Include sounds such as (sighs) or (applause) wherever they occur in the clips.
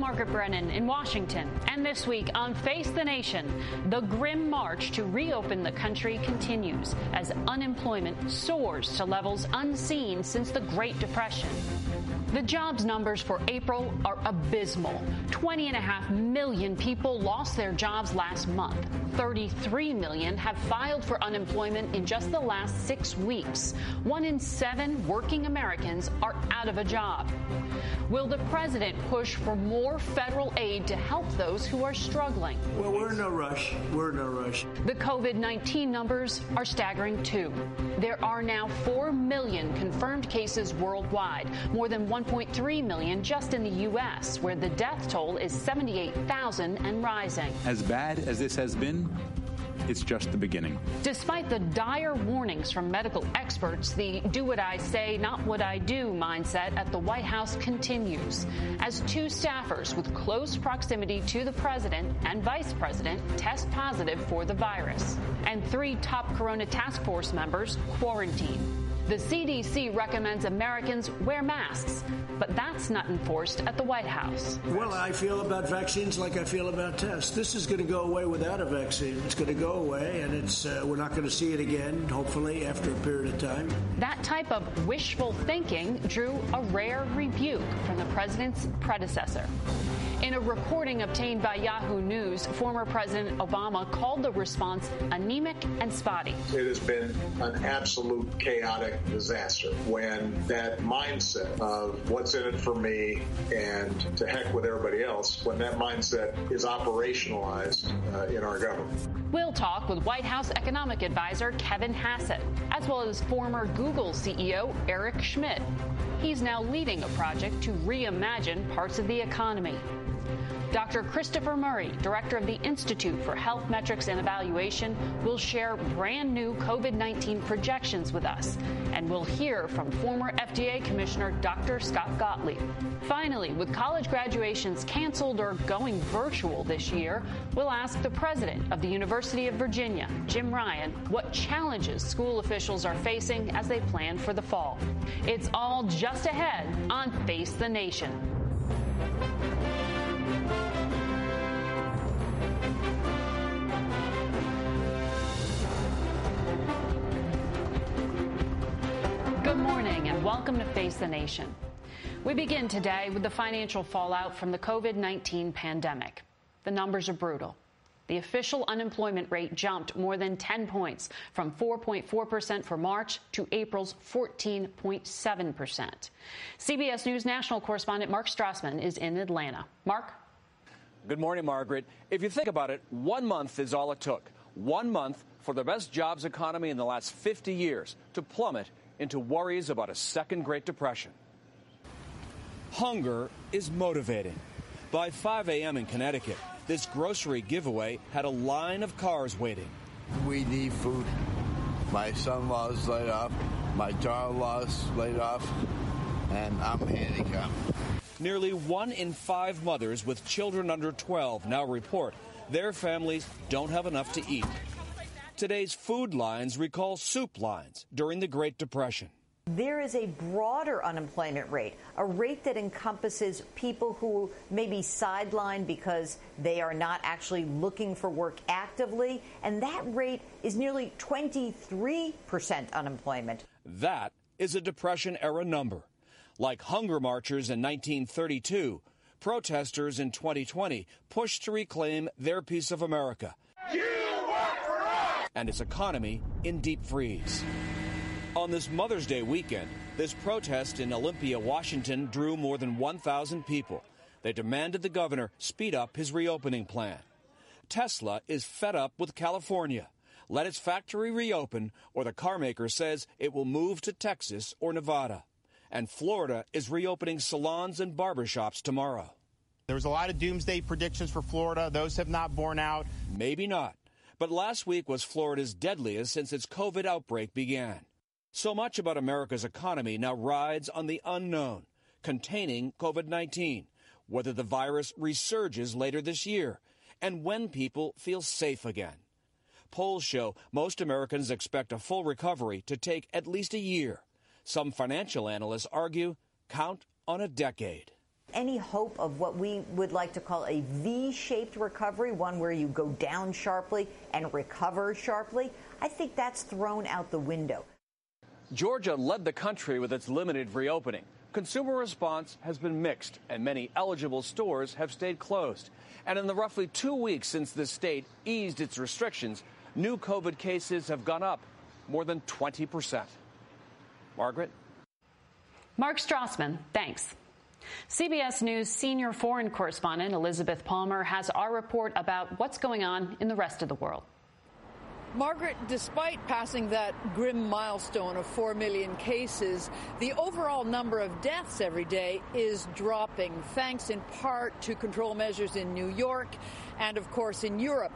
Margaret Brennan in Washington, and this week on Face the Nation, the grim march to reopen the country continues as unemployment soars to levels unseen since the Great Depression. The jobs numbers for April are abysmal. 20.5 million people lost their jobs last month. 33 million have filed for unemployment in just the last six weeks. One in seven working Americans are out of a job. Will the president push for more federal aid to help those who are struggling? Well, we're in no rush. We're in no rush. The COVID 19 numbers are staggering too. There are now 4 million confirmed cases worldwide, more than 1.3 million just in the U.S., where the death toll is 78,000 and rising. As bad as this has been, it's just the beginning. Despite the dire warnings from medical experts, the do what I say, not what I do mindset at the White House continues. As two staffers with close proximity to the president and vice president test positive for the virus, and three top corona task force members quarantine. The CDC recommends Americans wear masks, but that's not enforced at the White House. Well, I feel about vaccines like I feel about tests. This is going to go away without a vaccine. It's going to go away, and it's uh, we're not going to see it again, hopefully, after a period of time. That type of wishful thinking drew a rare rebuke from the president's predecessor. In a recording obtained by Yahoo News, former President Obama called the response anemic and spotty. It has been an absolute chaotic disaster when that mindset of what's in it for me and to heck with everybody else, when that mindset is operationalized uh, in our government. We'll talk with White House economic advisor Kevin Hassett, as well as former Google CEO Eric Schmidt. He's now leading a project to reimagine parts of the economy. Dr. Christopher Murray, director of the Institute for Health Metrics and Evaluation, will share brand new COVID 19 projections with us. And we'll hear from former FDA Commissioner Dr. Scott Gottlieb. Finally, with college graduations canceled or going virtual this year, we'll ask the president of the University of Virginia, Jim Ryan, what challenges school officials are facing as they plan for the fall. It's all just ahead on Face the Nation. Welcome to Face the Nation. We begin today with the financial fallout from the COVID 19 pandemic. The numbers are brutal. The official unemployment rate jumped more than 10 points from 4.4% for March to April's 14.7%. CBS News national correspondent Mark Strassmann is in Atlanta. Mark? Good morning, Margaret. If you think about it, one month is all it took. One month for the best jobs economy in the last 50 years to plummet into worries about a second Great Depression. Hunger is motivating. By 5 a.m. in Connecticut, this grocery giveaway had a line of cars waiting. We need food. My son-in-law's laid off. My daughter-in-law's laid off. And I'm handicapped. Nearly one in five mothers with children under 12 now report their families don't have enough to eat. Today's food lines recall soup lines during the Great Depression. there is a broader unemployment rate, a rate that encompasses people who may be sidelined because they are not actually looking for work actively, and that rate is nearly 23% unemployment. That is a Depression era number. Like hunger marchers in 1932, protesters in 2020 pushed to reclaim their piece of America and its economy in deep freeze. On this Mother's Day weekend, this protest in Olympia, Washington drew more than 1,000 people. They demanded the governor speed up his reopening plan. Tesla is fed up with California. Let its factory reopen, or the carmaker says it will move to Texas or Nevada. And Florida is reopening salons and barbershops tomorrow. There was a lot of doomsday predictions for Florida. Those have not borne out. Maybe not. But last week was Florida's deadliest since its COVID outbreak began. So much about America's economy now rides on the unknown, containing COVID 19, whether the virus resurges later this year, and when people feel safe again. Polls show most Americans expect a full recovery to take at least a year. Some financial analysts argue count on a decade any hope of what we would like to call a V shaped recovery, one where you go down sharply and recover sharply, I think that's thrown out the window. Georgia led the country with its limited reopening. Consumer response has been mixed, and many eligible stores have stayed closed. And in the roughly two weeks since the state eased its restrictions, new COVID cases have gone up more than 20 percent. Margaret? Mark Strassmann, thanks. CBS News senior foreign correspondent Elizabeth Palmer has our report about what's going on in the rest of the world. Margaret, despite passing that grim milestone of 4 million cases, the overall number of deaths every day is dropping, thanks in part to control measures in New York and, of course, in Europe.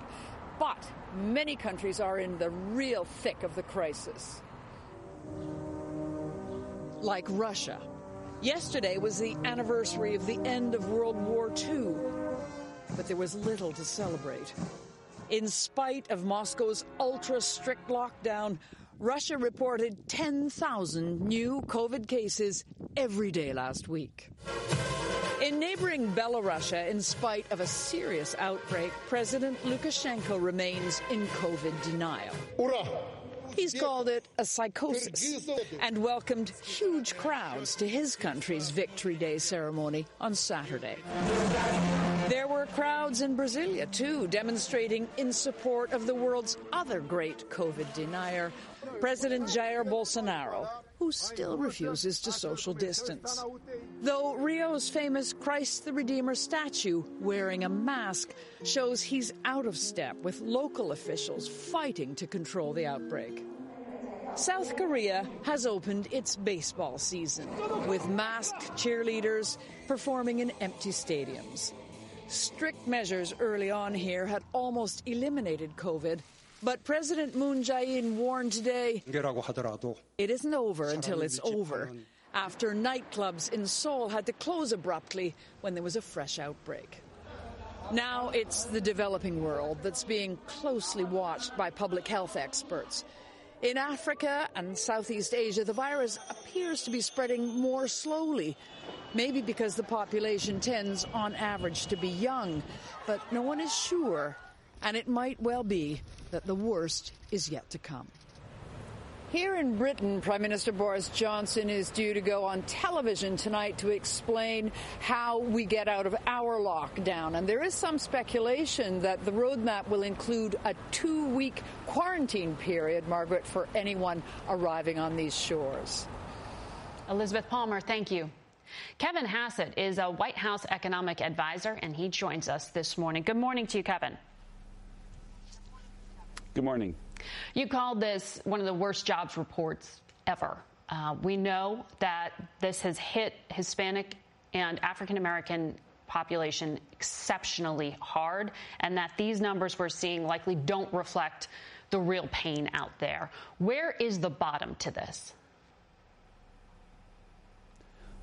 But many countries are in the real thick of the crisis. Like Russia, Yesterday was the anniversary of the end of World War II, but there was little to celebrate. In spite of Moscow's ultra strict lockdown, Russia reported 10,000 new COVID cases every day last week. In neighboring Belarus, in spite of a serious outbreak, President Lukashenko remains in COVID denial. He's called it a psychosis and welcomed huge crowds to his country's Victory Day ceremony on Saturday. There were crowds in Brasilia, too, demonstrating in support of the world's other great COVID denier, President Jair Bolsonaro, who still refuses to social distance. Though Rio's famous Christ the Redeemer statue wearing a mask shows he's out of step with local officials fighting to control the outbreak. South Korea has opened its baseball season with masked cheerleaders performing in empty stadiums. Strict measures early on here had almost eliminated COVID, but President Moon Jae-in warned today it isn't over until it's over. After nightclubs in Seoul had to close abruptly when there was a fresh outbreak. Now it's the developing world that's being closely watched by public health experts. In Africa and Southeast Asia, the virus appears to be spreading more slowly. Maybe because the population tends, on average, to be young. But no one is sure, and it might well be that the worst is yet to come. Here in Britain, Prime Minister Boris Johnson is due to go on television tonight to explain how we get out of our lockdown. And there is some speculation that the roadmap will include a two week quarantine period, Margaret, for anyone arriving on these shores. Elizabeth Palmer, thank you. Kevin Hassett is a White House economic advisor, and he joins us this morning. Good morning to you, Kevin. Good morning. You called this one of the worst jobs reports ever. Uh, we know that this has hit Hispanic and African American population exceptionally hard, and that these numbers we're seeing likely don't reflect the real pain out there. Where is the bottom to this?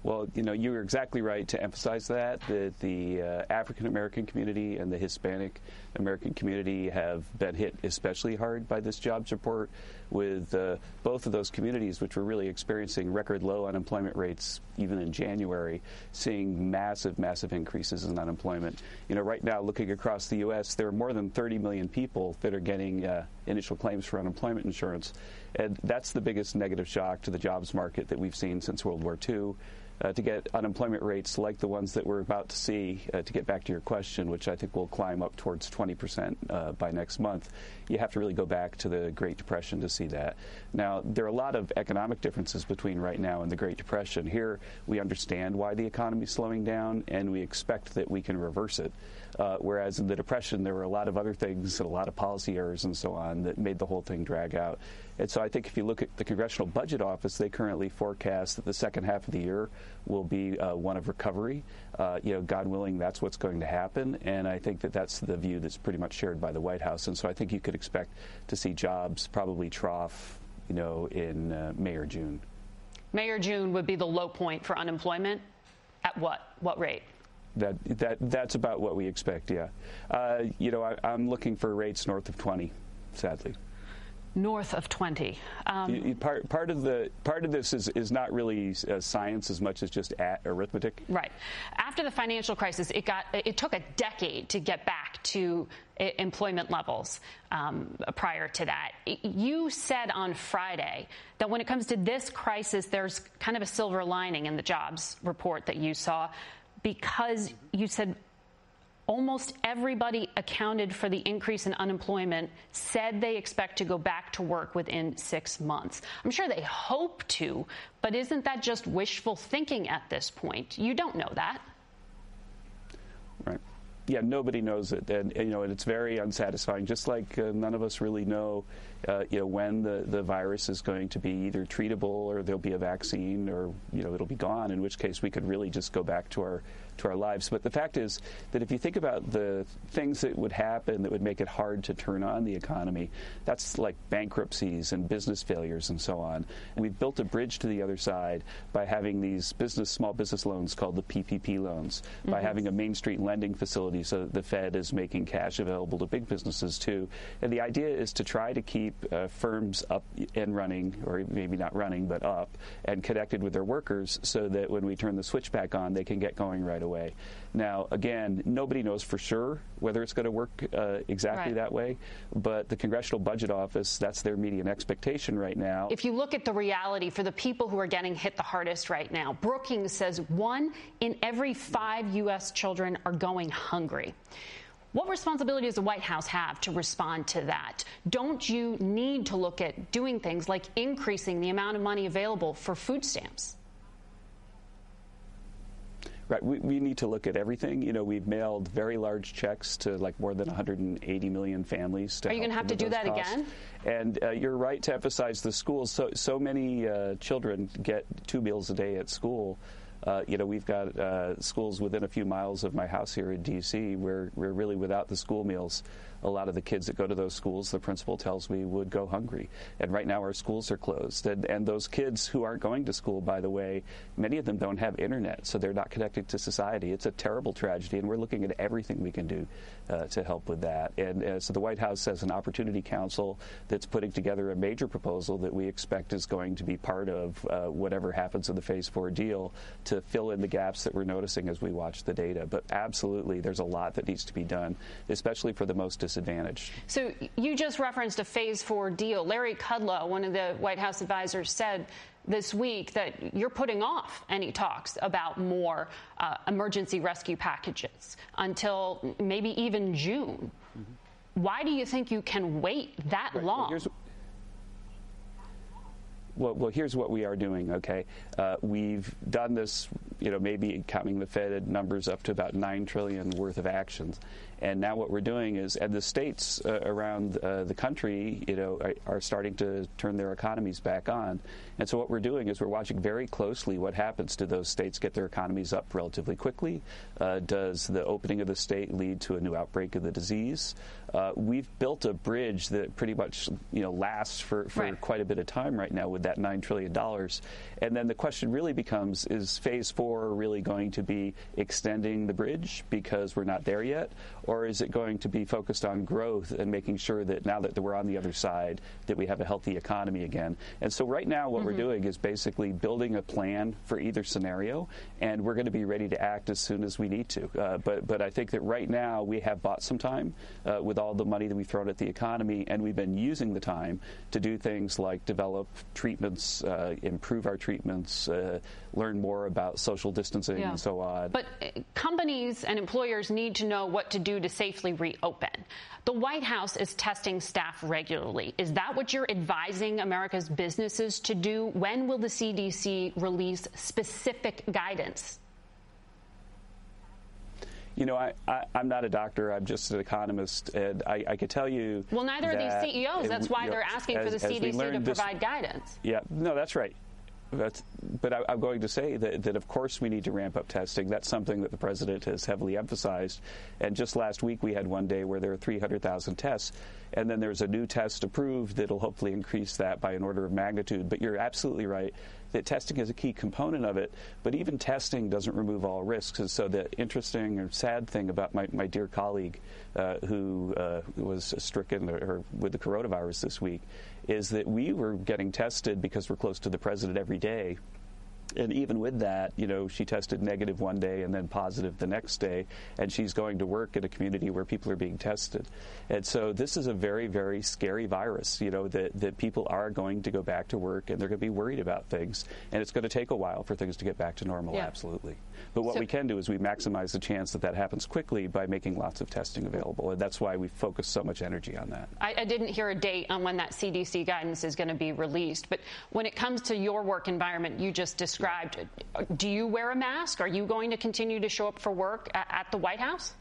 Well, you know, you're exactly right to emphasize that, that the uh, African American community and the Hispanic American community have been hit especially hard by this jobs report. with uh, both of those communities, which were really experiencing record low unemployment rates even in January, seeing massive, massive increases in unemployment. You know, right now, looking across the U.S., there are more than 30 million people that are getting uh, initial claims for unemployment insurance. And that's the biggest negative shock to the jobs market that we've seen since World War II uh, to get unemployment rates like the ones that we're about to see, uh, to get back to your question, which I think will climb up towards 20% uh, by next month, you have to really go back to the Great Depression to see that. Now, there are a lot of economic differences between right now and the Great Depression. Here, we understand why the economy is slowing down, and we expect that we can reverse it. Uh, whereas in the Depression, there were a lot of other things and a lot of policy errors and so on that made the whole thing drag out. And so I think if you look at the Congressional Budget Office, they currently forecast that the second half of the year will be uh, one of recovery. Uh, you know, God willing, that's what's going to happen. And I think that that's the view that's pretty much shared by the White House. And so I think you could expect to see jobs probably trough, you know, in uh, May or June. May or June would be the low point for unemployment. At what? What rate? That, that, that's about what we expect, yeah. Uh, you know, I, I'm looking for rates north of 20, sadly north of 20. Um, part, part of the part of this is, is not really uh, science as much as just arithmetic. Right. After the financial crisis, it got it took a decade to get back to employment levels um, prior to that. You said on Friday that when it comes to this crisis, there's kind of a silver lining in the jobs report that you saw because you said almost everybody accounted for the increase in unemployment said they expect to go back to work within six months. I'm sure they hope to, but isn't that just wishful thinking at this point? You don't know that. Right. Yeah, nobody knows it, and you know, and it's very unsatisfying. Just like uh, none of us really know, uh, you know, when the, the virus is going to be either treatable or there'll be a vaccine or you know it'll be gone. In which case, we could really just go back to our to our lives. But the fact is that if you think about the things that would happen that would make it hard to turn on the economy, that's like bankruptcies and business failures and so on. And we've built a bridge to the other side by having these business small business loans called the PPP loans, mm-hmm. by having a Main Street lending facility so that the Fed is making cash available to big businesses too. And the idea is to try to keep uh, firms up and running, or maybe not running, but up and connected with their workers so that when we turn the switch back on, they can get going right away way. Now, again, nobody knows for sure whether it's going to work uh, exactly right. that way, but the Congressional Budget Office, that's their median expectation right now. If you look at the reality for the people who are getting hit the hardest right now, Brookings says one in every five U.S. children are going hungry. What responsibility does the White House have to respond to that? Don't you need to look at doing things like increasing the amount of money available for food stamps? Right. We, we need to look at everything. You know, we've mailed very large checks to like more than 180 million families. Are you going to have to do that costs. again? And uh, you're right to emphasize the schools. So so many uh, children get two meals a day at school. Uh, you know, we've got uh, schools within a few miles of my house here in D.C. where we're really without the school meals a lot of the kids that go to those schools, the principal tells me, would go hungry. And right now our schools are closed. And, and those kids who aren't going to school, by the way, many of them don't have internet, so they're not connected to society. It's a terrible tragedy, and we're looking at everything we can do uh, to help with that. And uh, so the White House has an Opportunity Council that's putting together a major proposal that we expect is going to be part of uh, whatever happens in the Phase 4 deal to fill in the gaps that we're noticing as we watch the data. But absolutely, there's a lot that needs to be done, especially for the most disadvantaged. So you just referenced a phase four deal. Larry Kudlow, one of the White House advisors, said this week that you're putting off any talks about more uh, emergency rescue packages until maybe even June. Mm-hmm. Why do you think you can wait that right. long? Well, well, well, here's what we are doing. Okay, uh, we've done this. You know, maybe counting the Fed numbers up to about nine trillion worth of actions, and now what we're doing is, and the states uh, around uh, the country, you know, are, are, starting to turn their economies back on. And so what we're doing is we're watching very closely what happens. Do those states get their economies up relatively quickly? Uh, does the opening of the state lead to a new outbreak of the disease? Uh, we've built a bridge that pretty much, you know, lasts for, for right. quite a bit of time right now with that nine trillion dollars. And then the question really becomes: Is Phase Four really going to be extending the bridge because we're not there yet? Or is it going to be focused on growth and making sure that now that we're on the other side, that we have a healthy economy again? And so right now, what mm-hmm. we're doing is basically building a plan for either scenario, and we're going to be ready to act as soon as we need to. Uh, but, but I think that right now we have bought some time uh, with all the money that we've thrown at the economy, and we've been using the time to do things like develop treatments, uh, improve our treatments, uh, learn more about social distancing yeah. and so on. But uh, companies and employers need to know what to do to safely reopen. The White House is testing staff regularly. Is that what you're advising America's businesses to do? When will the CDC release specific guidance? You know, I, I, am not a doctor. I'm just an economist, and I, I could tell you. Well, neither are these CEOs. That's why they're asking as, for the CDC to this, provide guidance. Yeah, no, that's right. But I, am going to say that, that, of course, we need to ramp up testing. That's something that the president has heavily emphasized. And just last week, we had one day where there were 300,000 tests, and then there's a new test approved that'll hopefully increase that by an order of magnitude. But you're absolutely right that testing is a key component of it, but even testing doesn't remove all risks. And so the interesting or sad thing about my, my dear colleague uh, who uh, was stricken or, or with the coronavirus this week is that we were getting tested because we're close to the president every day and even with that, you know, she tested negative one day and then positive the next day, and she's going to work in a community where people are being tested. And so this is a very, very scary virus, you know, that, that people are going to go back to work and they're going to be worried about things. And it's going to take a while for things to get back to normal, yeah. absolutely. But what so, we can do is we maximize the chance that that happens quickly by making lots of testing available. And that's why we focus so much energy on that. I, I didn't hear a date on when that CDC guidance is going to be released. But when it comes to your work environment, you just described described. Do you wear a mask? Are you going to continue to show up for work at the White House?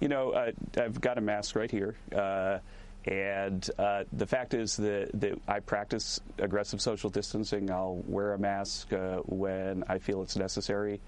You know, uh, I've got a mask right here. Uh, and uh, the fact is that, that, I practice aggressive social distancing. I'll wear a mask uh, when I feel it's necessary.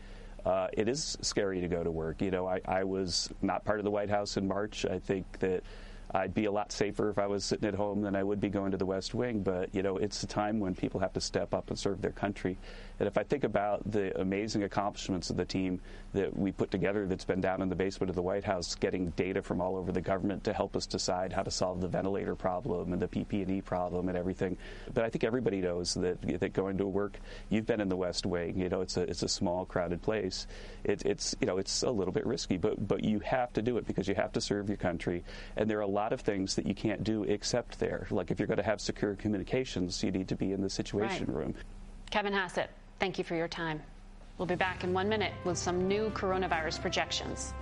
Uh, it is scary to go to work. You know, I, I was not part of the White House in March. I think that I'd be a lot safer if I was sitting at home than I would be going to the West Wing. But, you know, it's a time when people have to step up and serve their country. And if I think about the amazing accomplishments of the team that we put together that's been down in the basement of the White House, getting data from all over the government to help us decide how to solve the ventilator problem and the PPE problem and everything. But I think everybody knows that, that going to work, you've been in the West Wing, you know, it's a, it's a small, crowded place. It, it's, you know, it's a little bit risky, but, but you have to do it because you have to serve your country. And there are a lot of things that you can't do except there. Like if you're going to have secure communications, you need to be in the situation right. room. Kevin Hassett, Thank you for your time. We'll be back in one minute with some new coronavirus projections.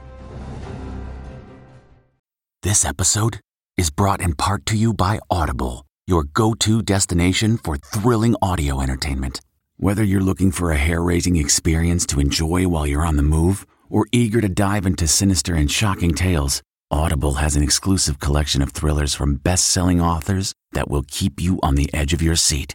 This episode is brought in part to you by Audible, your go to destination for thrilling audio entertainment. Whether you're looking for a hair raising experience to enjoy while you're on the move or eager to dive into sinister and shocking tales, Audible has an exclusive collection of thrillers from best selling authors that will keep you on the edge of your seat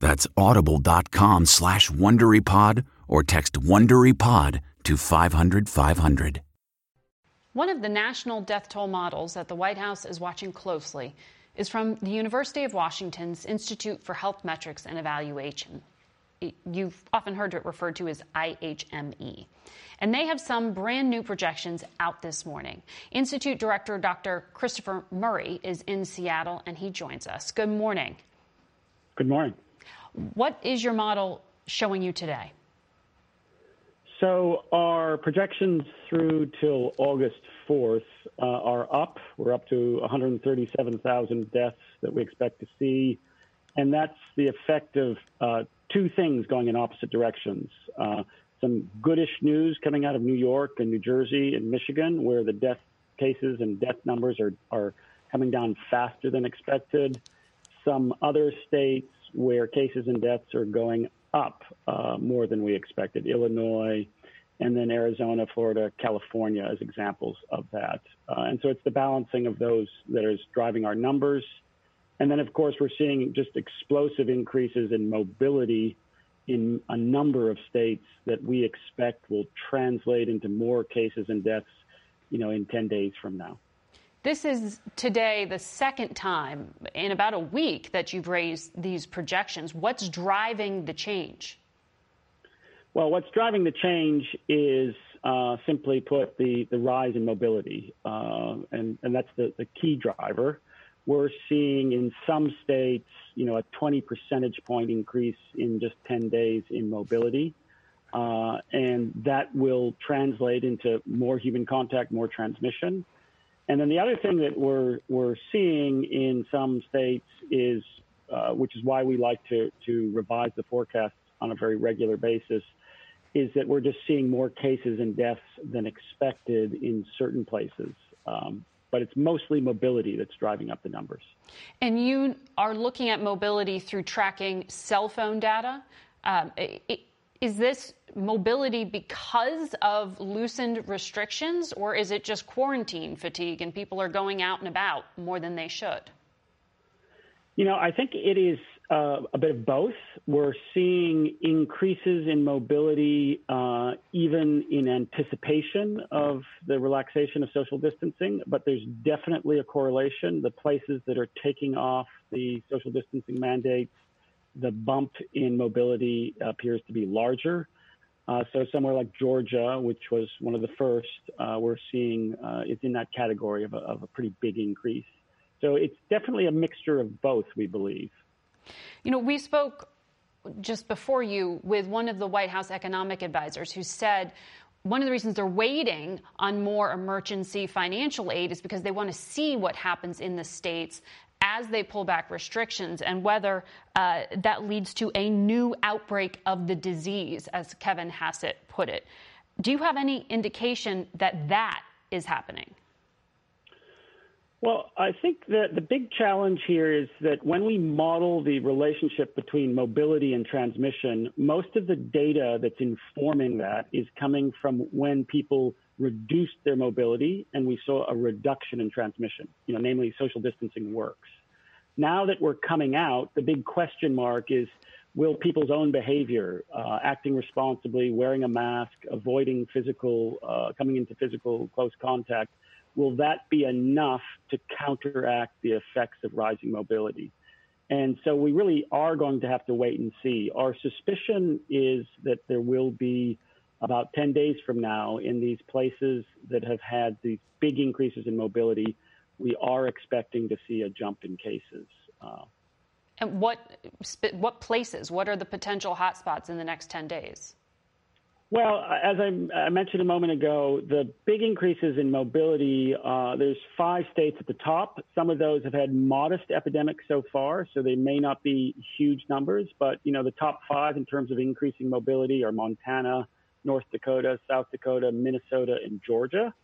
That's audible.com slash WonderyPod or text WonderyPod to 500 500. One of the national death toll models that the White House is watching closely is from the University of Washington's Institute for Health Metrics and Evaluation. You've often heard it referred to as IHME. And they have some brand new projections out this morning. Institute Director Dr. Christopher Murray is in Seattle and he joins us. Good morning. Good morning. What is your model showing you today? So our projections through till August 4th uh, are up. We're up to 137,000 deaths that we expect to see. And that's the effect of uh, two things going in opposite directions. Uh, some goodish news coming out of New York and New Jersey and Michigan, where the death cases and death numbers are, are coming down faster than expected. Some other states where cases and deaths are going up uh, more than we expected. Illinois, and then Arizona, Florida, California as examples of that. Uh, and so it's the balancing of those that is driving our numbers. And then, of course, we're seeing just explosive increases in mobility in a number of states that we expect will translate into more cases and deaths, you know, in 10 days from now. This is today the second time in about a week that you've raised these projections. What's driving the change? Well, what's driving the change is uh, simply put the, the rise in mobility, uh, and, and that's the, the key driver. We're seeing in some states, you know, a 20 percentage point increase in just 10 days in mobility. Uh, and that will translate into more human contact, more transmission. And then the other thing that we're we're seeing in some states is, uh, which is why we like to to revise the forecasts on a very regular basis, is that we're just seeing more cases and deaths than expected in certain places. Um, but it's mostly mobility that's driving up the numbers. And you are looking at mobility through tracking cell phone data. Um, it, is this mobility because of loosened restrictions, or is it just quarantine fatigue and people are going out and about more than they should? You know, I think it is uh, a bit of both. We're seeing increases in mobility uh, even in anticipation of the relaxation of social distancing, but there's definitely a correlation. The places that are taking off the social distancing mandates the bump in mobility appears to be larger. Uh, so somewhere like Georgia, which was one of the first, uh, we're seeing uh, in that category of a, of a, pretty big increase. So it's definitely a mixture of both, we believe. You know, we spoke just before you with one of the White House economic advisors who said one of the reasons they're waiting on more emergency financial aid is because they want to see what happens in the states as they pull back restrictions and whether uh, that leads to a new outbreak of the disease, as Kevin Hassett put it. Do you have any indication that that is happening? Well, I think that the big challenge here is that when we model the relationship between mobility and transmission, most of the data that's informing that is coming from when people reduced their mobility and we saw a reduction in transmission, you know, namely social distancing works. Now that we're coming out, the big question mark is will people's own behavior, uh, acting responsibly, wearing a mask, avoiding physical, uh, coming into physical close contact, will that be enough to counteract the effects of rising mobility? And so we really are going to have to wait and see. Our suspicion is that there will be about 10 days from now in these places that have had these big increases in mobility, we are expecting to see a jump in cases. Uh, and what what places? What are the potential hotspots in the next 10 days? Well, as I, I mentioned a moment ago, the big increases in mobility, uh, there's five states at the top. Some of those have had modest epidemics so far, so they may not be huge numbers, but you know, the top five in terms of increasing mobility are Montana, North Dakota, South Dakota, Minnesota, and Georgia.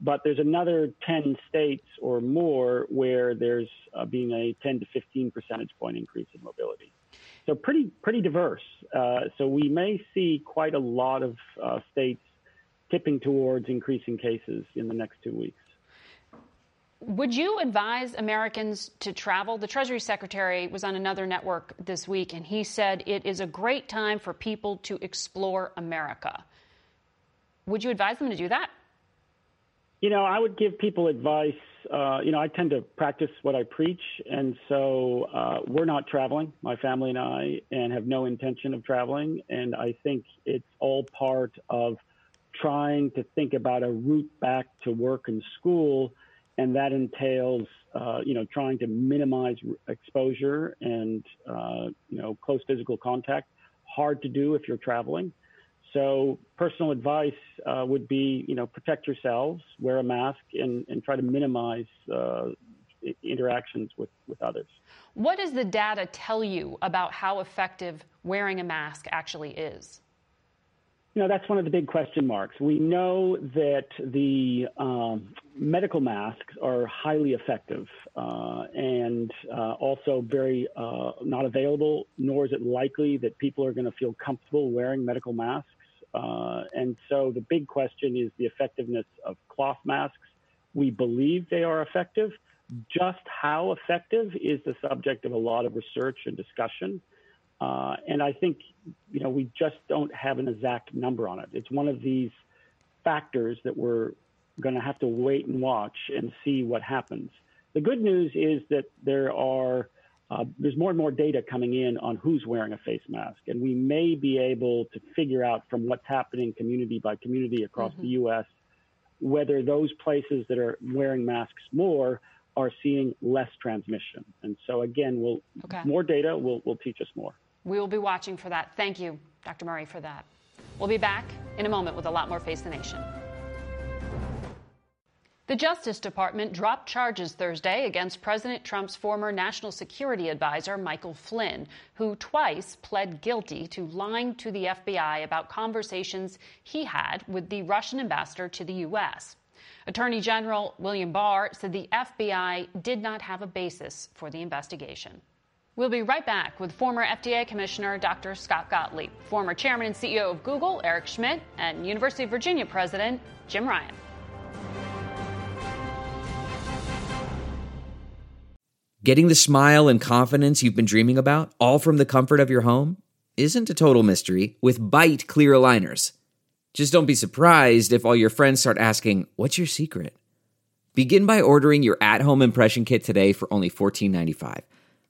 But there's another 10 states or more where there's uh, being a 10 to 15 percentage point increase in mobility. So pretty pretty diverse. Uh, so we may see quite a lot of uh, states tipping towards increasing cases in the next two weeks. Would you advise Americans to travel? The Treasury Secretary was on another network this week, and he said it is a great time for people to explore America. Would you advise them to do that? You know, I would give people advice. Uh, you know, I tend to practice what I preach, and so uh, we're not traveling, my family and I, and have no intention of traveling. And I think it's all part of trying to think about a route back to work and school and that entails, uh, you know, trying to minimize exposure and, uh, you know, close physical contact. Hard to do if you're traveling. So personal advice uh, would be, you know, protect yourselves, wear a mask, and, and try to minimize uh, interactions with, with others. What does the data tell you about how effective wearing a mask actually is? You know, that's one of the big question marks. We know that the um, medical masks are highly effective uh, and uh, also very uh, not available, nor is it likely that people are going to feel comfortable wearing medical masks. Uh, and so the big question is the effectiveness of cloth masks. We believe they are effective. Just how effective is the subject of a lot of research and discussion. Uh, and I think, you know, we just don't have an exact number on it. It's one of these factors that we're going to have to wait and watch and see what happens. The good news is that there are uh, there's more and more data coming in on who's wearing a face mask, and we may be able to figure out from what's happening community by community across mm-hmm. the U.S. whether those places that are wearing masks more are seeing less transmission. And so again, we'll okay. more data will will teach us more. We will be watching for that. Thank you, Dr. Murray, for that. We'll be back in a moment with a lot more Face the Nation. The Justice Department dropped charges Thursday against President Trump's former national security advisor, Michael Flynn, who twice pled guilty to lying to the FBI about conversations he had with the Russian ambassador to the U.S. Attorney General William Barr said the FBI did not have a basis for the investigation. We'll be right back with former FDA Commissioner Dr. Scott Gottlieb, former Chairman and CEO of Google, Eric Schmidt, and University of Virginia President Jim Ryan. Getting the smile and confidence you've been dreaming about, all from the comfort of your home, isn't a total mystery with Byte clear aligners. Just don't be surprised if all your friends start asking, What's your secret? Begin by ordering your at home impression kit today for only $14.95.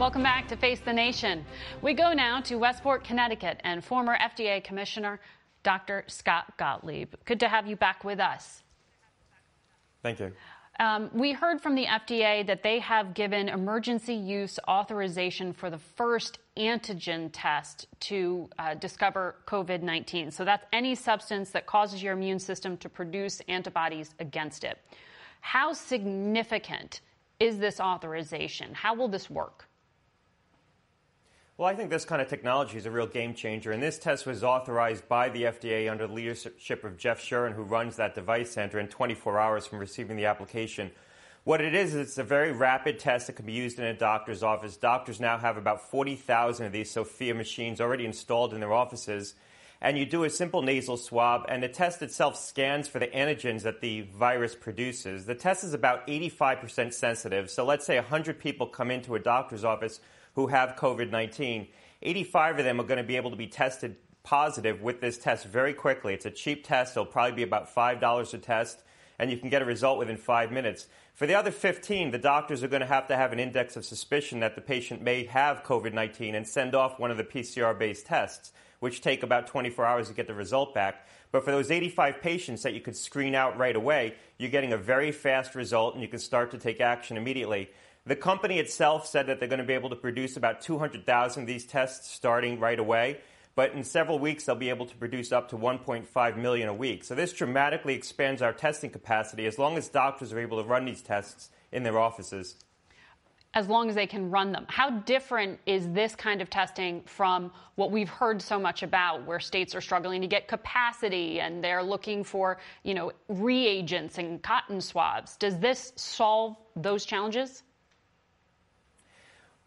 Welcome back to Face the Nation. We go now to Westport, Connecticut, and former FDA Commissioner Dr. Scott Gottlieb. Good to have you back with us. Thank you. Um, we heard from the FDA that they have given emergency use authorization for the first antigen test to uh, discover COVID 19. So that's any substance that causes your immune system to produce antibodies against it. How significant is this authorization? How will this work? Well, I think this kind of technology is a real game changer, and this test was authorized by the FDA under the leadership of Jeff Shuren, who runs that device center, in 24 hours from receiving the application. What it is, it's a very rapid test that can be used in a doctor's office. Doctors now have about 40,000 of these Sofia machines already installed in their offices. And you do a simple nasal swab, and the test itself scans for the antigens that the virus produces. The test is about 85% sensitive. So let's say 100 people come into a doctor's office who have COVID 19. 85 of them are going to be able to be tested positive with this test very quickly. It's a cheap test, it'll probably be about $5 a test, and you can get a result within five minutes. For the other 15, the doctors are going to have to have an index of suspicion that the patient may have COVID 19 and send off one of the PCR based tests, which take about 24 hours to get the result back. But for those 85 patients that you could screen out right away, you're getting a very fast result and you can start to take action immediately. The company itself said that they're going to be able to produce about 200,000 of these tests starting right away. But in several weeks, they'll be able to produce up to 1.5 million a week. So this dramatically expands our testing capacity as long as doctors are able to run these tests in their offices. As long as they can run them. How different is this kind of testing from what we've heard so much about, where states are struggling to get capacity and they're looking for, you know, reagents and cotton swabs? Does this solve those challenges?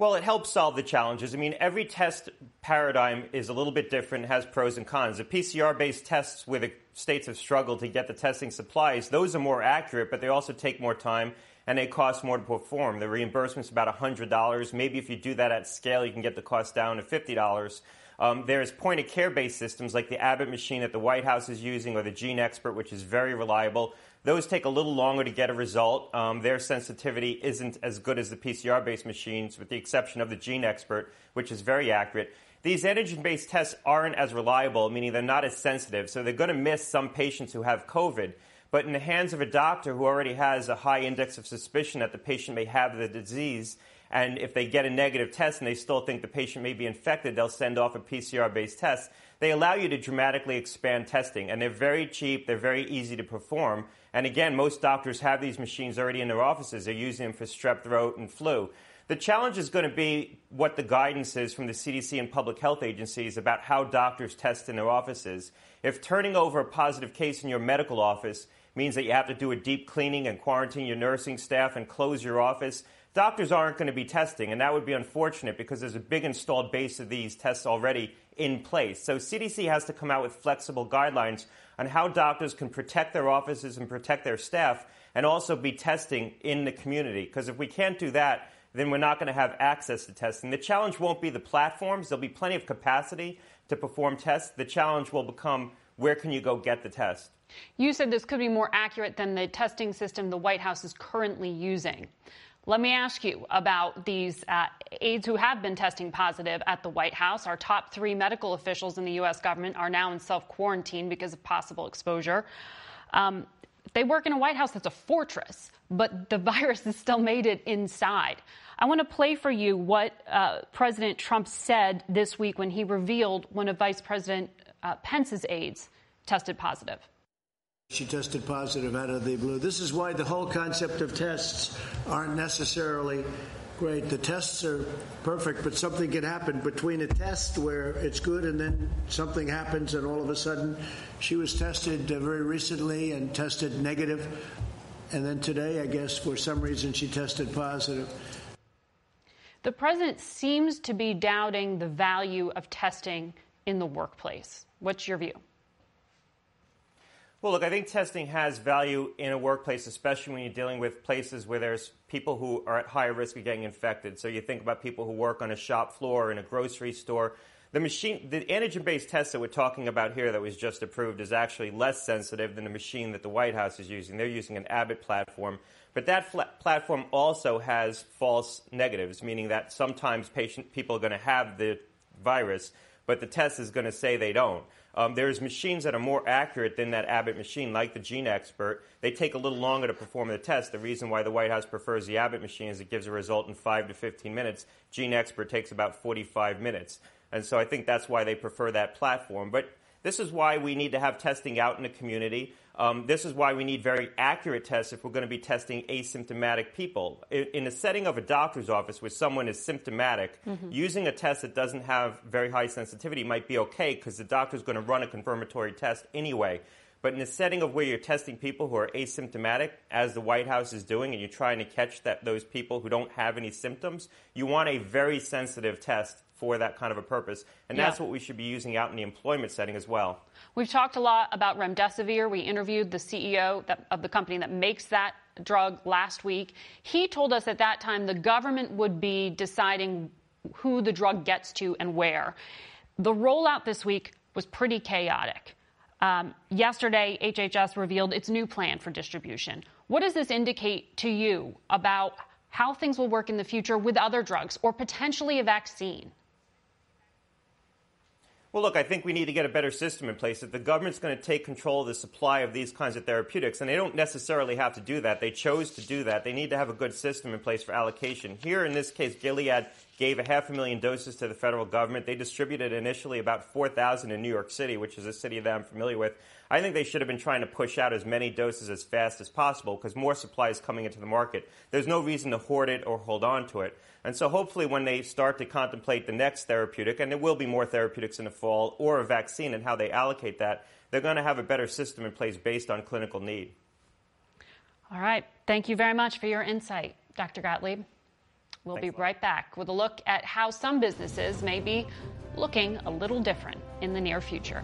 Well, it helps solve the challenges. I mean, every test paradigm is a little bit different, has pros and cons. The PCR based tests where the states have struggled to get the testing supplies, those are more accurate, but they also take more time and they cost more to perform. The reimbursement's about $100. Maybe if you do that at scale, you can get the cost down to $50. Um, there's point of care based systems like the Abbott machine that the White House is using or the GeneXpert, which is very reliable. Those take a little longer to get a result. Um, their sensitivity isn't as good as the PCR based machines, with the exception of the GeneXpert, which is very accurate. These antigen based tests aren't as reliable, meaning they're not as sensitive, so they're going to miss some patients who have COVID. But in the hands of a doctor who already has a high index of suspicion that the patient may have the disease, and if they get a negative test and they still think the patient may be infected, they'll send off a PCR based test. They allow you to dramatically expand testing, and they're very cheap, they're very easy to perform. And again, most doctors have these machines already in their offices. They're using them for strep throat and flu. The challenge is going to be what the guidance is from the CDC and public health agencies about how doctors test in their offices. If turning over a positive case in your medical office means that you have to do a deep cleaning and quarantine your nursing staff and close your office, doctors aren't going to be testing, and that would be unfortunate because there's a big installed base of these tests already in place. So CDC has to come out with flexible guidelines on how doctors can protect their offices and protect their staff and also be testing in the community. Because if we can't do that, then we're not going to have access to testing. The challenge won't be the platforms. There'll be plenty of capacity to perform tests. The challenge will become where can you go get the test? You said this could be more accurate than the testing system the White House is currently using. Let me ask you about these uh, aides who have been testing positive at the White House. Our top three medical officials in the U.S. government are now in self quarantine because of possible exposure. Um, they work in a White House that's a fortress, but the (laughs) virus has still made it inside. I want to play for you what uh, President Trump said this week when he revealed one of Vice President uh, Pence's aides tested positive. She tested positive out of the blue. This is why the whole concept of tests aren't necessarily great. The tests are perfect, but something can happen between a test where it's good and then something happens, and all of a sudden she was tested very recently and tested negative, and then today, I guess, for some reason, she tested positive. The president seems to be doubting the value of testing in the workplace. What's your view? Well, look, I think testing has value in a workplace, especially when you're dealing with places where there's people who are at higher risk of getting infected. So you think about people who work on a shop floor in a grocery store. The machine, the antigen-based test that we're talking about here that was just approved is actually less sensitive than the machine that the White House is using. They're using an Abbott platform, but that platform also has false negatives, meaning that sometimes patient people are going to have the virus, but the test is going to say they don't. Um, there's machines that are more accurate than that Abbott machine, like the GeneXpert. They take a little longer to perform the test. The reason why the White House prefers the Abbott machine is it gives a result in 5 to 15 minutes. GeneXpert takes about 45 minutes. And so I think that's why they prefer that platform. But this is why we need to have testing out in the community. Um, this is why we need very accurate tests if we're going to be testing asymptomatic people. In, in the setting of a doctor's office where someone is symptomatic, mm-hmm. using a test that doesn't have very high sensitivity might be okay because the doctor's going to run a confirmatory test anyway. But in the setting of where you're testing people who are asymptomatic, as the White House is doing, and you're trying to catch that, those people who don't have any symptoms, you want a very sensitive test for that kind of a purpose. And yeah. that's what we should be using out in the employment setting as well. We've talked a lot about remdesivir. We interviewed the CEO that, of the company that makes that drug last week. He told us at that time the government would be deciding who the drug gets to and where. The rollout this week was pretty chaotic. Um, yesterday, HHS revealed its new plan for distribution. What does this indicate to you about how things will work in the future with other drugs or potentially a vaccine? Well, look, I think we need to get a better system in place. If the government's going to take control of the supply of these kinds of therapeutics, and they don't necessarily have to do that, they chose to do that, they need to have a good system in place for allocation. Here, in this case, Gilead gave a half a million doses to the federal government. They distributed initially about 4,000 in New York City, which is a city that I'm familiar with. I think they should have been trying to push out as many doses as fast as possible because more supply is coming into the market. There's no reason to hoard it or hold on to it. And so hopefully when they start to contemplate the next therapeutic, and there will be more therapeutics in the fall, or a vaccine and how they allocate that, they're going to have a better system in place based on clinical need. All right. Thank you very much for your insight, Dr. Gottlieb. We'll Thanks be right back with a look at how some businesses may be looking a little different in the near future.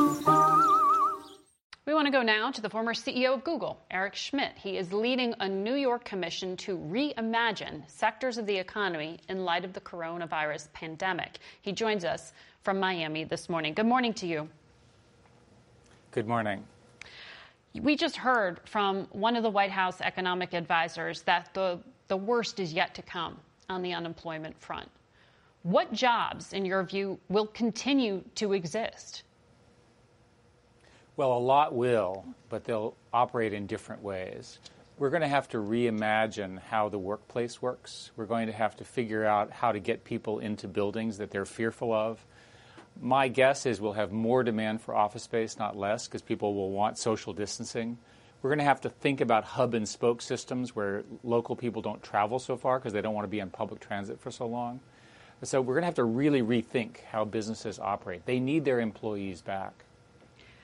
We want to go now to the former CEO of Google, Eric Schmidt. He is leading a New York commission to reimagine sectors of the economy in light of the coronavirus pandemic. He joins us from Miami this morning. Good morning to you. Good morning. We just heard from one of the White House economic advisors that the, the worst is yet to come on the unemployment front. What jobs, in your view, will continue to exist? Well, a lot will, but they'll operate in different ways. We're going to have to reimagine how the workplace works. We're going to have to figure out how to get people into buildings that they're fearful of. My guess is we'll have more demand for office space, not less, because people will want social distancing. We're going to have to think about hub and spoke systems where local people don't travel so far because they don't want to be on public transit for so long. So we're going to have to really rethink how businesses operate. They need their employees back.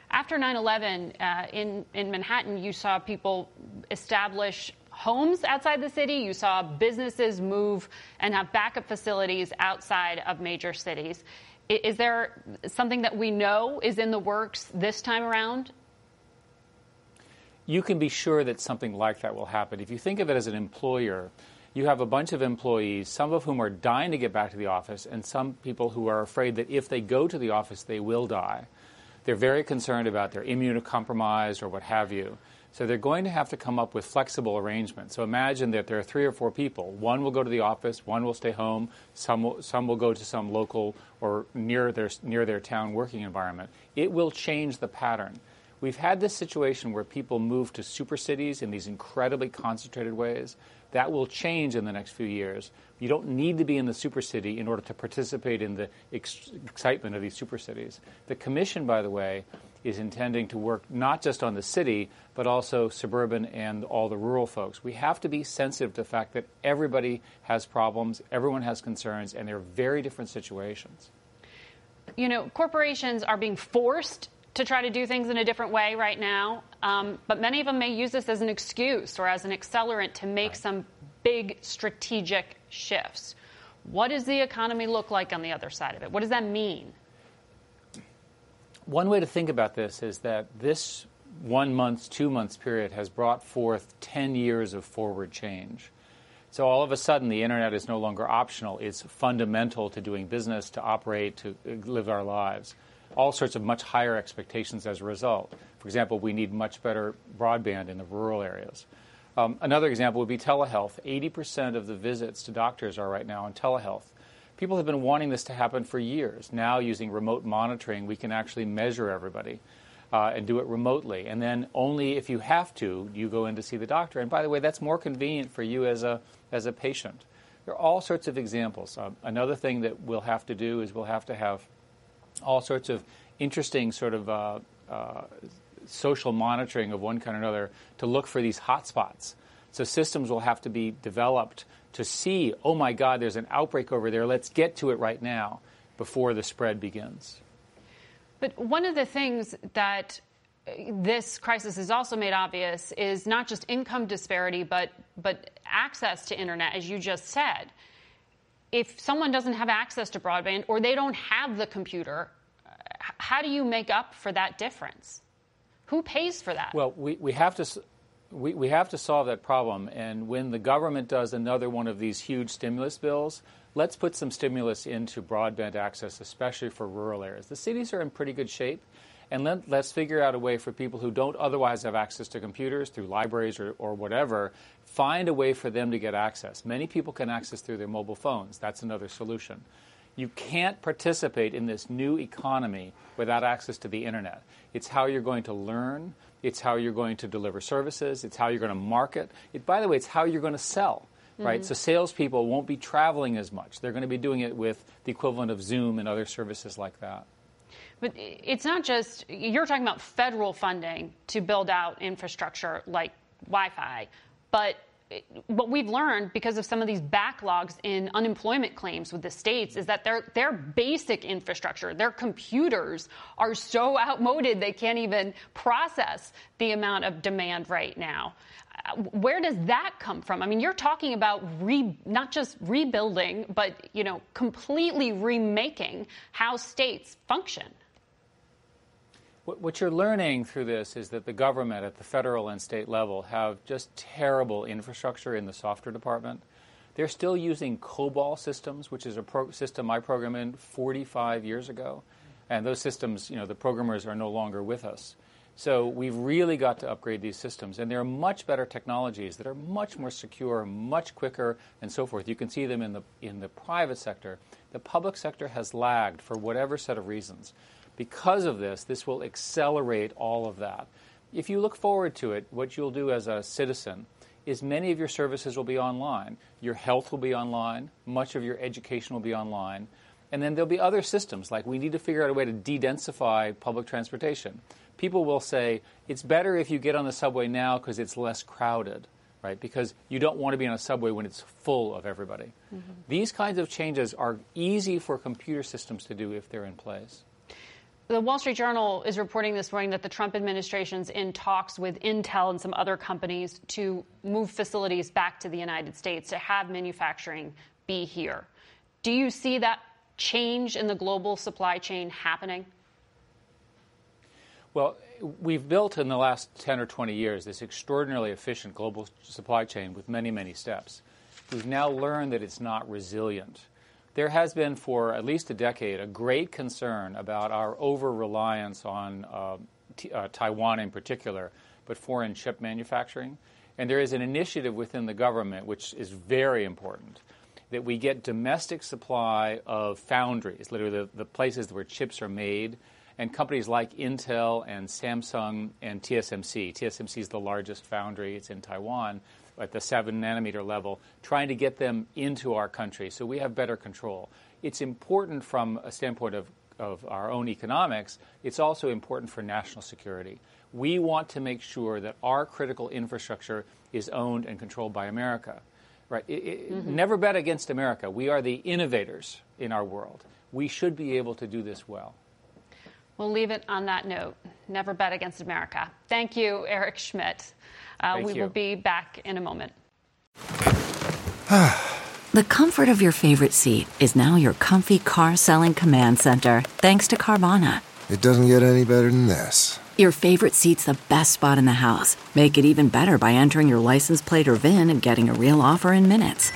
After 9 11, uh, in, in Manhattan, you saw people establish homes outside the city. You saw businesses move and have backup facilities outside of major cities. Is there something that we know is in the works this time around? You can be sure that something like that will happen. If you think of it as an employer, you have a bunch of employees, some of whom are dying to get back to the office, and some people who are afraid that if they go to the office, they will die. They're very concerned about their immunocompromised or what have you. So they're going to have to come up with flexible arrangements. So imagine that there are three or four people. One will go to the office, one will stay home, some will, some will go to some local or near their, near their town working environment. It will change the pattern. We've had this situation where people move to super cities in these incredibly concentrated ways. That will change in the next few years. You don't need to be in the super city in order to participate in the ex- excitement of these super cities. The commission, by the way, is intending to work not just on the city, but also suburban and all the rural folks. We have to be sensitive to the fact that everybody has problems, everyone has concerns, and they're very different situations. You know, corporations are being forced to try to do things in a different way right now, um, but many of them may use this as an excuse or as an accelerant to make right. some big strategic shifts. What does the economy look like on the other side of it? What does that mean? One way to think about this is that this one month, two months period has brought forth 10 years of forward change. So all of a sudden, the internet is no longer optional. It's fundamental to doing business, to operate, to live our lives. All sorts of much higher expectations as a result. For example, we need much better broadband in the rural areas. Um, another example would be telehealth. 80% of the visits to doctors are right now on telehealth. People have been wanting this to happen for years. Now, using remote monitoring, we can actually measure everybody uh, and do it remotely. And then only if you have to, you go in to see the doctor. And by the way, that's more convenient for you as a, as a patient. There are all sorts of examples. Uh, another thing that we'll have to do is we'll have to have all sorts of interesting sort of uh, uh social monitoring of one kind or another to look for these hotspots. So systems will have to be developed to see, oh my God, there's an outbreak over there. Let's get to it right now before the spread begins. But one of the things that this crisis has also made obvious is not just income disparity, but but access to internet, as you just said. If someone doesn't have access to broadband or they don't have the computer, how do you make up for that difference? Who pays for that? Well, we, we have to we, we have to solve that problem. And when the government does another one of these huge stimulus bills, let's put some stimulus into broadband access, especially for rural areas. The cities are in pretty good shape. And let, us figure out a way for people who don't otherwise have access to computers through libraries or, or whatever, find a way for them to get access. Many people can access through their mobile phones. That's another solution. You can't participate in this new economy without access to the internet. It's how you're going to learn, it's how you're going to deliver services. It's how you're going to market. It, by the way, it's how you're going to sell. Right, mm-hmm. so salespeople won't be traveling as much. They're going to be doing it with the equivalent of Zoom and other services like that. But it's not just you're talking about federal funding to build out infrastructure like Wi-Fi, but what we've learned because of some of these backlogs in unemployment claims with the states is that their their basic infrastructure, their computers are so outmoded they can't even process the amount of demand right now. Uh, where does that come from? I mean, you're talking about re, not just rebuilding, but you know, completely remaking how states function. What you're learning through this is that the government at the federal and state level have just terrible infrastructure in the software department. They're still using COBOL systems, which is a pro- system I programmed in 45 years ago. And those systems, you know, the programmers are no longer with us. So we've really got to upgrade these systems. And there are much better technologies that are much more secure, much quicker, and so forth. You can see them in the, in the private sector. The public sector has lagged for whatever set of reasons. Because of this, this will accelerate all of that. If you look forward to it, what you'll do as a citizen is many of your services will be online. Your health will be online, much of your education will be online, and then there'll be other systems like we need to figure out a way to de densify public transportation. People will say it's better if you get on the subway now because it's less crowded, right? Because you don't want to be on a subway when it's full of everybody. Mm-hmm. These kinds of changes are easy for computer systems to do if they're in place. The Wall Street Journal is reporting this morning that the Trump administration's in talks with Intel and some other companies to move facilities back to the United States to have manufacturing be here. Do you see that change in the global supply chain happening? Well, we've built in the last 10 or 20 years this extraordinarily efficient global supply chain with many, many steps. We've now learned that it's not resilient there has been for at least a decade a great concern about our over reliance on uh, t- uh, Taiwan in particular, but foreign chip manufacturing. And there is an initiative within the government which is very important that we get domestic supply of foundries, literally the, the places where chips are made, and companies like Intel and Samsung and TSMC. TSMC is the largest foundry, it's in Taiwan at the seven nanometer level, trying to get them into our country so we have better control. It's important from a standpoint of, of our own economics, it's also important for national security. We want to make sure that our critical infrastructure is owned and controlled by America. Right? It, it, mm-hmm. Never bet against America. We are the innovators in our world. We should be able to do this well. We'll leave it on that note. Never bet against America. Thank you, Eric Schmidt. Uh, we you. will be back in a moment. (sighs) the comfort of your favorite seat is now your comfy car selling command center, thanks to Carvana. It doesn't get any better than this. Your favorite seat's the best spot in the house. Make it even better by entering your license plate or VIN and getting a real offer in minutes.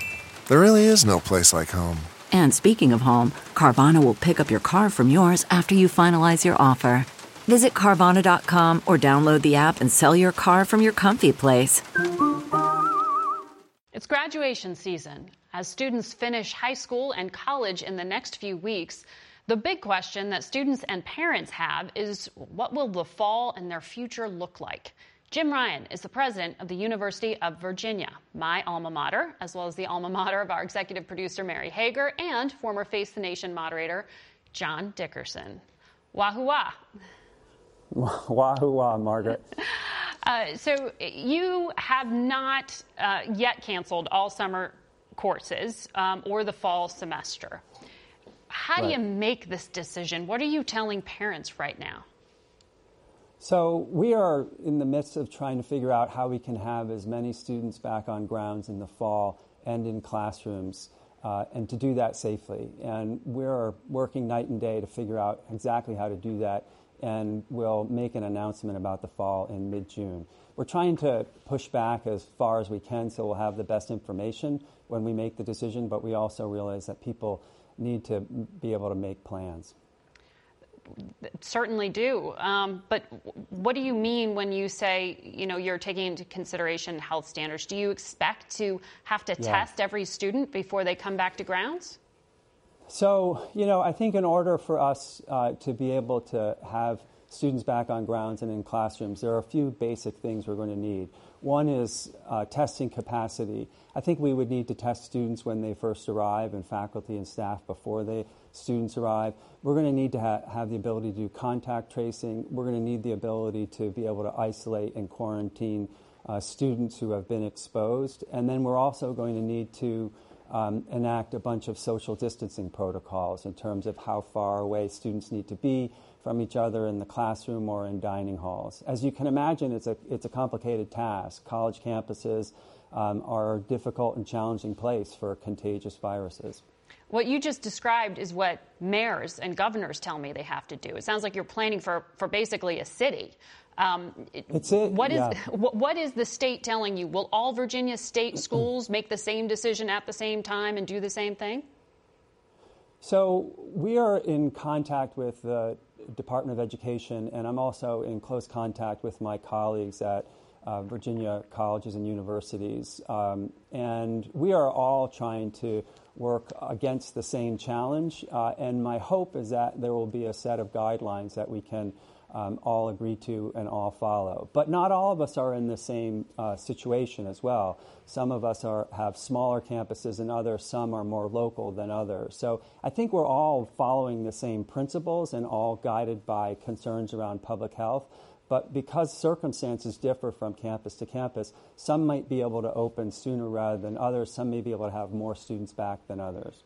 There really is no place like home. And speaking of home, Carvana will pick up your car from yours after you finalize your offer. Visit Carvana.com or download the app and sell your car from your comfy place. It's graduation season. As students finish high school and college in the next few weeks, the big question that students and parents have is what will the fall and their future look like? Jim Ryan is the president of the University of Virginia, my alma mater, as well as the alma mater of our executive producer, Mary Hager, and former Face the Nation moderator, John Dickerson. Wahoo wah. (laughs) Wahoo wah, Margaret. (laughs) Uh, so you have not uh, yet canceled all summer courses um, or the fall semester. How right. do you make this decision? What are you telling parents right now? So we are in the midst of trying to figure out how we can have as many students back on grounds in the fall and in classrooms. Uh, and to do that safely. And we're working night and day to figure out exactly how to do that and we'll make an announcement about the fall in mid June. We're trying to push back as far as we can so we'll have the best information when we make the decision, but we also realize that people need to be able to make plans. Certainly do. Um, but what do you mean when you say, you know, you're taking into consideration health standards? Do you expect to have to yeah. test every student before they come back to grounds? So, you know, I think in order for us uh, to be able to have students back on grounds and in classrooms, there are a few basic things we're going to need. One is uh, testing capacity. I think we would need to test students when they first arrive and faculty and staff before the students arrive. We're going to need to ha- have the ability to do contact tracing. We're going to need the ability to be able to isolate and quarantine uh, students who have been exposed. And then we're also going to need to um, enact a bunch of social distancing protocols in terms of how far away students need to be from each other in the classroom or in dining halls. As you can imagine, it's a, it's a complicated task. College campuses um, are a difficult and challenging place for contagious viruses. What you just described is what mayors and governors tell me they have to do. It sounds like you're planning for, for basically a city. Um, it's it. What is yeah. (laughs) what is the state telling you? Will all Virginia state schools make the same decision at the same time and do the same thing? So we are in contact with the Department of Education, and I'm also in close contact with my colleagues at uh, Virginia colleges and universities. Um, and we are all trying to work against the same challenge. Uh, and my hope is that there will be a set of guidelines that we can um, all agree to and all follow. But not all of us are in the same uh, situation as well. Some of us are, have smaller campuses than others, some are more local than others. So I think we're all following the same principles and all guided by concerns around public health. But because circumstances differ from campus to campus, some might be able to open sooner rather than others. Some may be able to have more students back than others.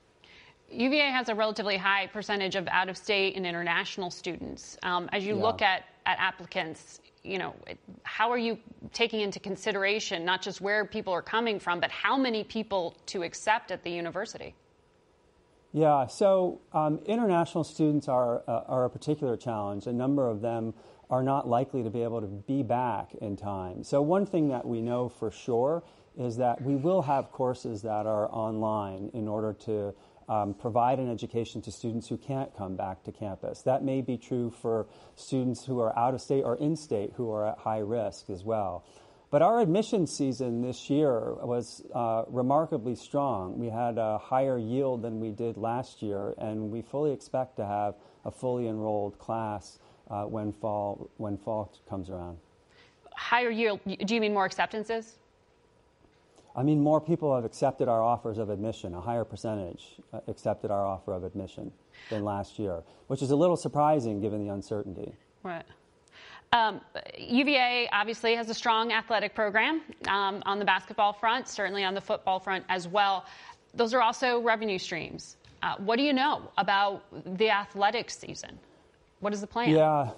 UVA has a relatively high percentage of out of state and international students. Um, as you yeah. look at, at applicants, you know, how are you taking into consideration not just where people are coming from, but how many people to accept at the university? Yeah, so um, international students are, uh, are a particular challenge. A number of them are not likely to be able to be back in time. So, one thing that we know for sure is that we will have courses that are online in order to um, provide an education to students who can't come back to campus. That may be true for students who are out of state or in state who are at high risk as well. But our admission season this year was uh, remarkably strong. We had a higher yield than we did last year, and we fully expect to have a fully enrolled class uh, when fall when fall comes around. Higher yield? Do you mean more acceptances? I mean, more people have accepted our offers of admission. A higher percentage uh, accepted our offer of admission than last year, which is a little surprising given the uncertainty. Right. Um, UVA obviously has a strong athletic program um, on the basketball front, certainly on the football front as well. Those are also revenue streams. Uh, what do you know about the athletic season? What is the plan? Yeah,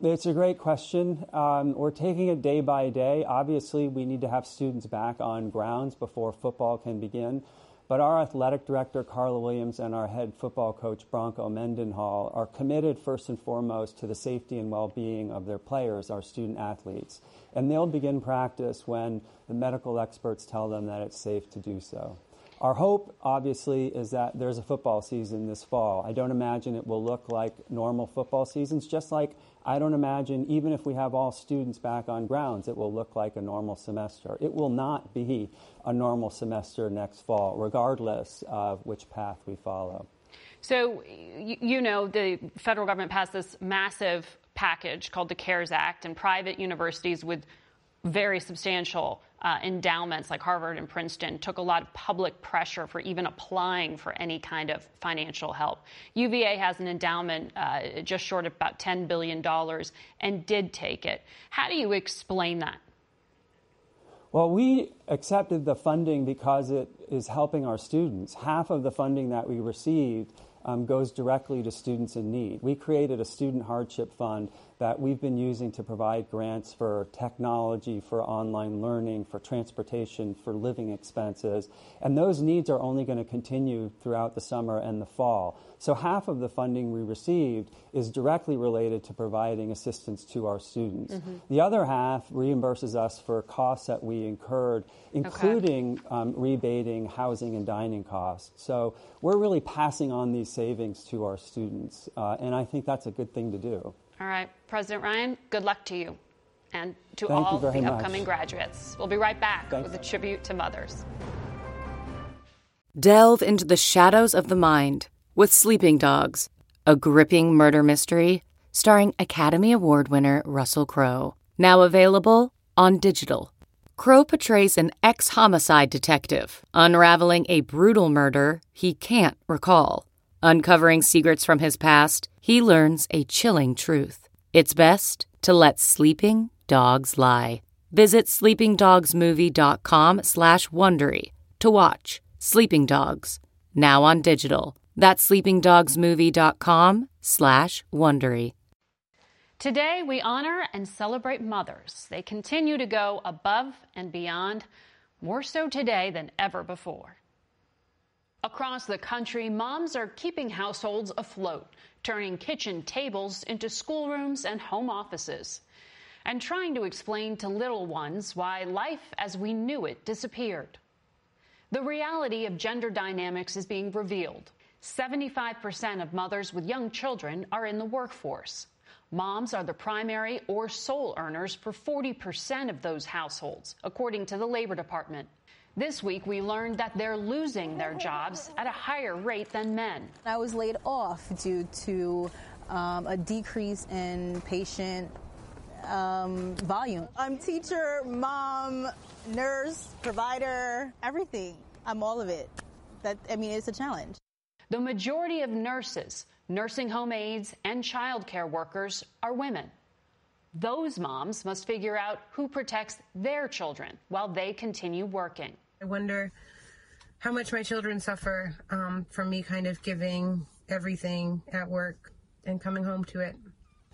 it's a great question. Um, we're taking it day by day. Obviously, we need to have students back on grounds before football can begin. But our athletic director, Carla Williams, and our head football coach, Bronco Mendenhall, are committed first and foremost to the safety and well being of their players, our student athletes. And they'll begin practice when the medical experts tell them that it's safe to do so. Our hope, obviously, is that there's a football season this fall. I don't imagine it will look like normal football seasons, just like I don't imagine, even if we have all students back on grounds, it will look like a normal semester. It will not be a normal semester next fall, regardless of which path we follow. So, you know, the federal government passed this massive package called the CARES Act, and private universities with very substantial uh, endowments like Harvard and Princeton took a lot of public pressure for even applying for any kind of financial help. UVA has an endowment uh, just short of about $10 billion and did take it. How do you explain that? Well, we accepted the funding because it is helping our students. Half of the funding that we received um, goes directly to students in need. We created a student hardship fund that we've been using to provide grants for technology, for online learning, for transportation, for living expenses. And those needs are only going to continue throughout the summer and the fall. So half of the funding we received is directly related to providing assistance to our students. Mm-hmm. The other half reimburses us for costs that we incurred, including okay. um, rebating housing and dining costs. So we're really passing on these savings to our students. Uh, and I think that's a good thing to do. All right, President Ryan, good luck to you and to Thank all the much. upcoming graduates. We'll be right back Thanks. with a tribute to mothers. Delve into the shadows of the mind with Sleeping Dogs, a gripping murder mystery starring Academy Award winner Russell Crowe. Now available on digital. Crowe portrays an ex homicide detective unraveling a brutal murder he can't recall. Uncovering secrets from his past, he learns a chilling truth. It's best to let sleeping dogs lie. Visit sleepingdogsmovie.com slash Wondery to watch Sleeping Dogs, now on digital. That's sleepingdogsmovie.com slash Wondery. Today, we honor and celebrate mothers. They continue to go above and beyond, more so today than ever before. Across the country, moms are keeping households afloat, turning kitchen tables into schoolrooms and home offices, and trying to explain to little ones why life as we knew it disappeared. The reality of gender dynamics is being revealed. 75% of mothers with young children are in the workforce. Moms are the primary or sole earners for 40% of those households, according to the Labor Department. This week, we learned that they're losing their jobs at a higher rate than men. I was laid off due to um, a decrease in patient um, volume. I'm teacher, mom, nurse, provider, everything. I'm all of it. That I mean, it's a challenge. The majority of nurses, nursing home aides, and child care workers are women. Those moms must figure out who protects their children while they continue working. I wonder how much my children suffer um, from me kind of giving everything at work and coming home to it.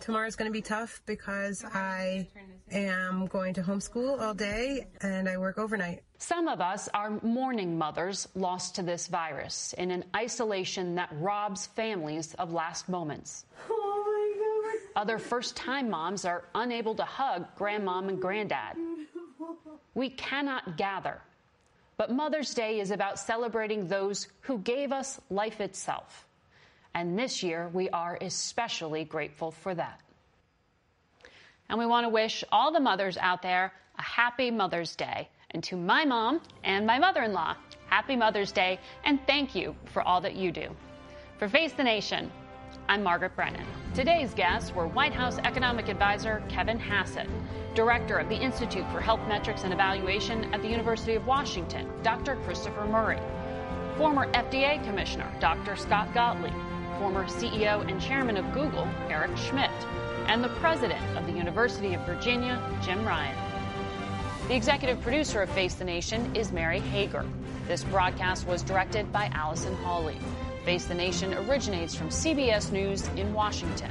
Tomorrow's going to be tough because I am going to homeschool all day and I work overnight. Some of us are mourning mothers lost to this virus in an isolation that robs families of last moments. Oh my God. Other first time moms are unable to hug grandmom and granddad. (laughs) We cannot gather. But Mother's Day is about celebrating those who gave us life itself. And this year, we are especially grateful for that. And we want to wish all the mothers out there a happy Mother's Day. And to my mom and my mother in law, happy Mother's Day and thank you for all that you do. For Face the Nation, I'm Margaret Brennan. Today's guests were White House Economic Advisor Kevin Hassett, Director of the Institute for Health Metrics and Evaluation at the University of Washington, Dr. Christopher Murray, former FDA Commissioner Dr. Scott Gottlieb, former CEO and Chairman of Google Eric Schmidt, and the President of the University of Virginia, Jim Ryan. The executive producer of Face the Nation is Mary Hager. This broadcast was directed by Allison Hawley. Face the Nation originates from CBS News in Washington.